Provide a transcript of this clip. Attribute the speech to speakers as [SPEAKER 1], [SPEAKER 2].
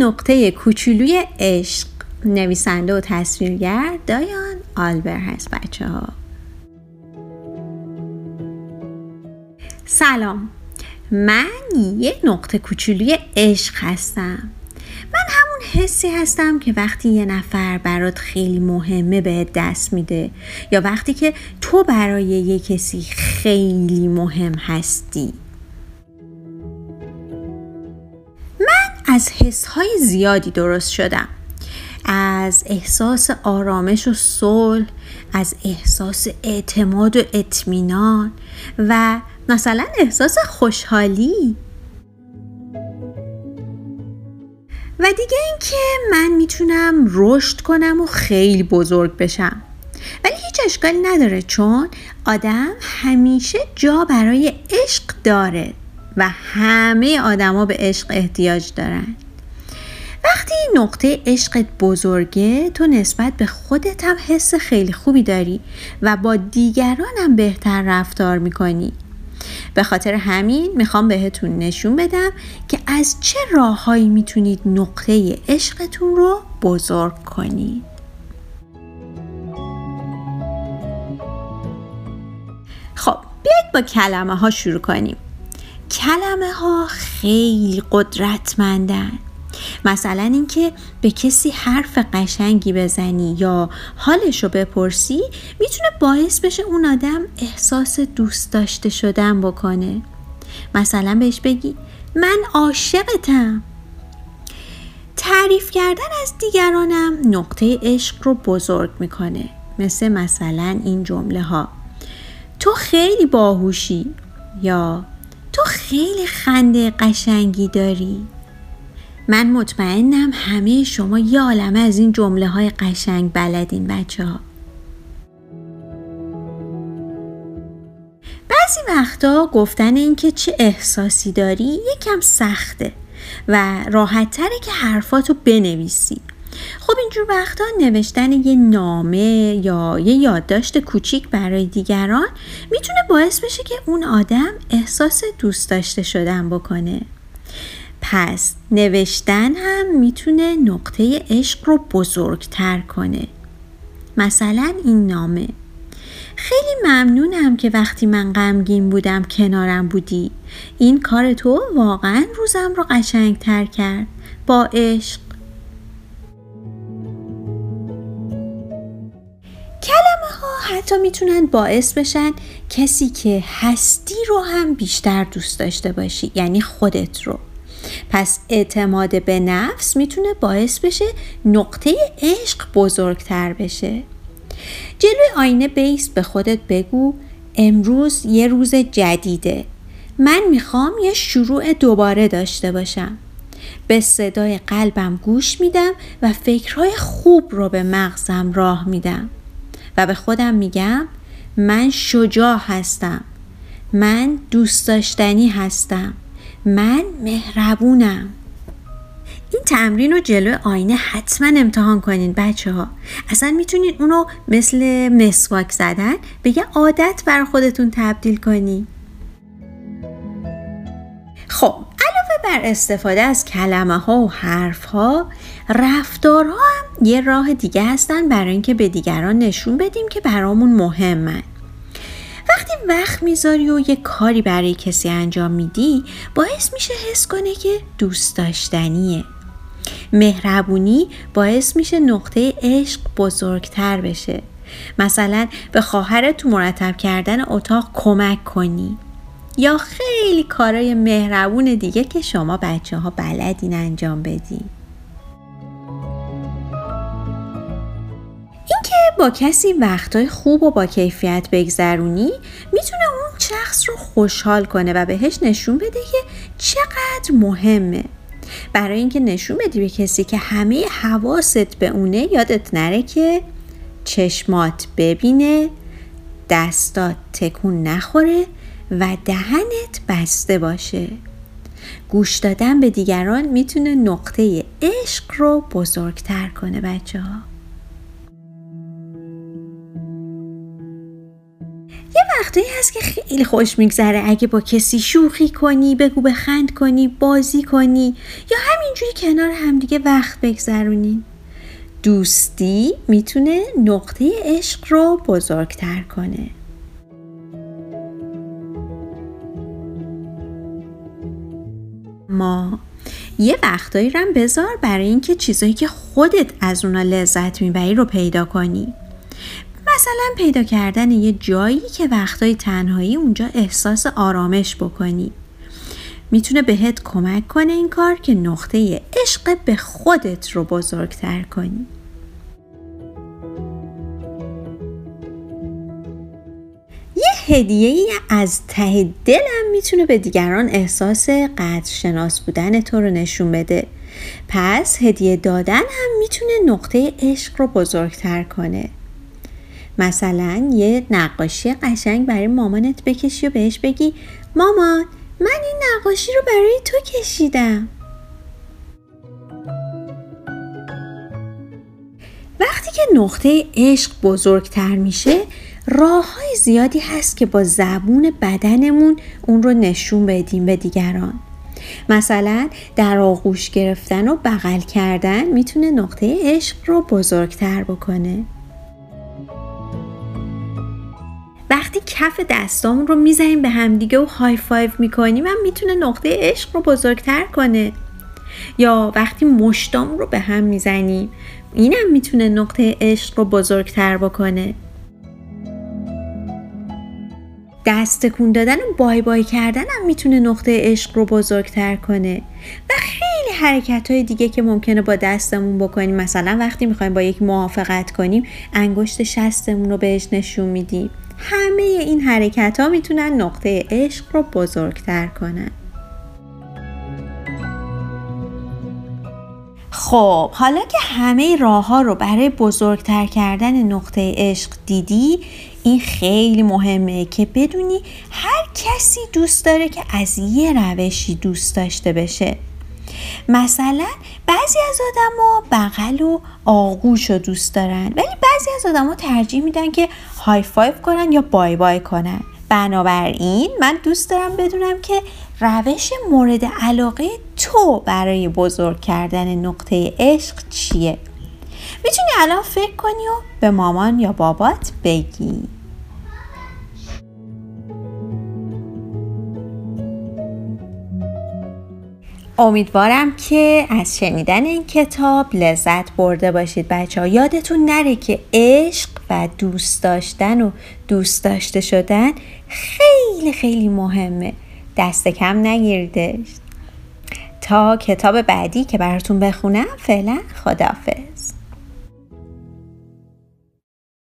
[SPEAKER 1] نقطه کوچولوی عشق نویسنده و تصویرگر دایان آلبر هست بچه ها سلام. من یه نقطه کوچولوی عشق هستم. من همون حسی هستم که وقتی یه نفر برات خیلی مهمه به دست میده یا وقتی که تو برای یه کسی خیلی مهم هستی. از حسهای زیادی درست شدم. از احساس آرامش و صلح از احساس اعتماد و اطمینان و مثلا احساس خوشحالی. و دیگه اینکه من می‌تونم رشد کنم و خیلی بزرگ بشم. ولی هیچ اشکالی نداره چون آدم همیشه جا برای عشق داره. و همه آدما به عشق احتیاج دارن. وقتی نقطه عشقت بزرگه تو نسبت به خودت هم حس خیلی خوبی داری و با دیگران هم بهتر رفتار می‌کنی. به خاطر همین می‌خوام بهتون نشون بدم که از چه راههایی می‌تونید نقطه عشقتون رو بزرگ کنید. خب بیاید با کلمه ها شروع کنیم. کلمه ها خیلی قدرتمندن. مثلا اینکه به کسی حرف قشنگی بزنی یا حالش رو بپرسی می‌تونه باعث بشه اون آدم احساس دوست داشته شدن بکنه. مثلا بهش بگی من عاشقتم. تعریف کردن از دیگرانم نقطه عشق رو بزرگ می‌کنه. مثل مثلا این جمله ها تو خیلی باهوشی. یا خیلی خنده قشنگی داری. من مطمئنم همه شما یه عالمه از این جمله های قشنگ بلدین بچه ها بعضی وقتا گفتن اینکه چه احساسی داری یکم سخته و راحت تره که حرفاتو بنویسی. خب اینجور وقتا نوشتن یه نامه یا یه یادداشت کوچیک برای دیگران می‌تونه باعث بشه که اون آدم احساس دوست داشته شدن بکنه. پس نوشتن هم می‌تونه نقطه عشق رو بزرگتر کنه. مثلا این نامه. خیلی ممنونم که وقتی من غمگین بودم کنارم بودی. این کار تو واقعا روزم رو قشنگتر کرد. با عشق حتی می‌تونن باعث بشن کسی که هستی رو هم بیشتر دوست داشته باشی یعنی خودت رو. پس اعتماد به نفس می‌تونه باعث بشه نقطه عشق بزرگتر بشه. جلوی آینه بیس به خودت بگو امروز یه روز جدیده. من می‌خوام یه شروع دوباره داشته باشم. به صدای قلبم گوش میدم و فکرهای خوب رو به مغزم راه میدم. و به خودم میگم من شجاع هستم. من دوست داشتنی هستم. من مهربونم. این تمرین رو جلو آینه حتما امتحان کنین بچه ها اصلا می‌تونین اونو مثل مسواک زدن به یه عادت بر خودتون تبدیل کنی خب علاوه بر استفاده از کلمه ها و حرف ها رفتارها یه راه دیگه هستن برای اینکه به دیگران نشون بدیم که برامون مهمن. وقتی وقت می‌ذاری و یه کاری برای کسی انجام میدی باعث میشه حس کنه که دوست داشتنیه. مهربونی باعث میشه نقطه عشق بزرگتر بشه. مثلا به خواهرت تو مرتب کردن اتاق کمک کنی. یا خیلی کارای مهربون دیگه که شما بچه ها بلدین انجام بدین. با کسی وقتای خوب و با کیفیت بگذرونی می‌تونه اون شخص رو خوشحال کنه و بهش نشون بده که چقدر مهمه. برای اینکه نشون بدی به کسی که همه حواست به اونه یادت نره که چشمات ببینه دستات تکون نخوره و دهنت بسته باشه. گوش دادن به دیگران می‌تونه نقطه عشق رو بزرگتر کنه بچه ها وقتایی هست که خیلی خوش میگذره. اگه با کسی شوخی کنی بگو بخند کنی بازی کنی یا همینجوری کنار همدیگه وقت بگذرونین. دوستی می‌تونه نقطه عشق رو بزرگتر کنه. ما یه وقتایی رم بذار برای اینکه چیزایی که خودت از اونا لذت می‌بری رو پیدا کنی. مثلا پیدا کردن یه جایی که وقتای تنهایی اونجا احساس آرامش بکنی. می‌تونه بهت کمک کنه این کار که نقطه عشق به خودت رو بزرگتر کنی. یه هدیه ای از ته دلم می‌تونه به دیگران احساس قدر شناس بودن تو رو نشون بده. پس هدیه دادن هم می‌تونه نقطه عشق رو بزرگتر کنه. مثلا یه نقاشی قشنگ برای مامانت بکشی و بهش بگی مامان من این نقاشی رو برای تو کشیدم. وقتی که نقطه عشق بزرگتر میشه راه های زیادی هست که با زبون بدنمون اون رو نشون بدیم به دیگران. مثلا در آغوش گرفتن و بغل کردن می‌تونه نقطه عشق رو بزرگتر بکنه. کف دستامون رو می‌زنیم به همدیگه و های فایو می‌کنیم. هم می‌تونه نقطه عشق رو بزرگتر کنه. یا وقتی مشتام رو به هم می‌زنیم اینم می‌تونه نقطه عشق رو بزرگتر بکنه. دست تکون دادن و بای بای کردن هم می‌تونه نقطه عشق رو بزرگتر کنه. و خیلی حرکت های دیگه که ممکنه با دستمون بکنیم. مثلا وقتی می‌خوایم با یک موافقت کنیم انگشت شستمون رو بهش نشون میدیم. همه این حرکت ها می‌تونن نقطه عشق رو بزرگتر کنن. خب حالا که همه راه ها رو برای بزرگتر کردن نقطه عشق دیدی این خیلی مهمه که بدونی هر کسی دوست داره که از یه روشی دوست داشته بشه مثلا بعضی از آدما بغل و آغوش رو دوست دارن ولی بعضی از آدما ترجیح میدن که های فایف کنن یا بای بای کنن. بنابراین من دوست دارم بدونم که روش مورد علاقه تو برای بزرگ کردن نقطه عشق چیه. می‌تونی الان فکر کنی و به مامان یا بابات بگی. امیدوارم که از شنیدن این کتاب لذت برده باشید. بچه ها یادتون نره که عشق و دوست داشتن و دوست داشته شدن خیلی خیلی مهمه. دست کم نگیردش تا کتاب بعدی که براتون بخونم فعلا خدافز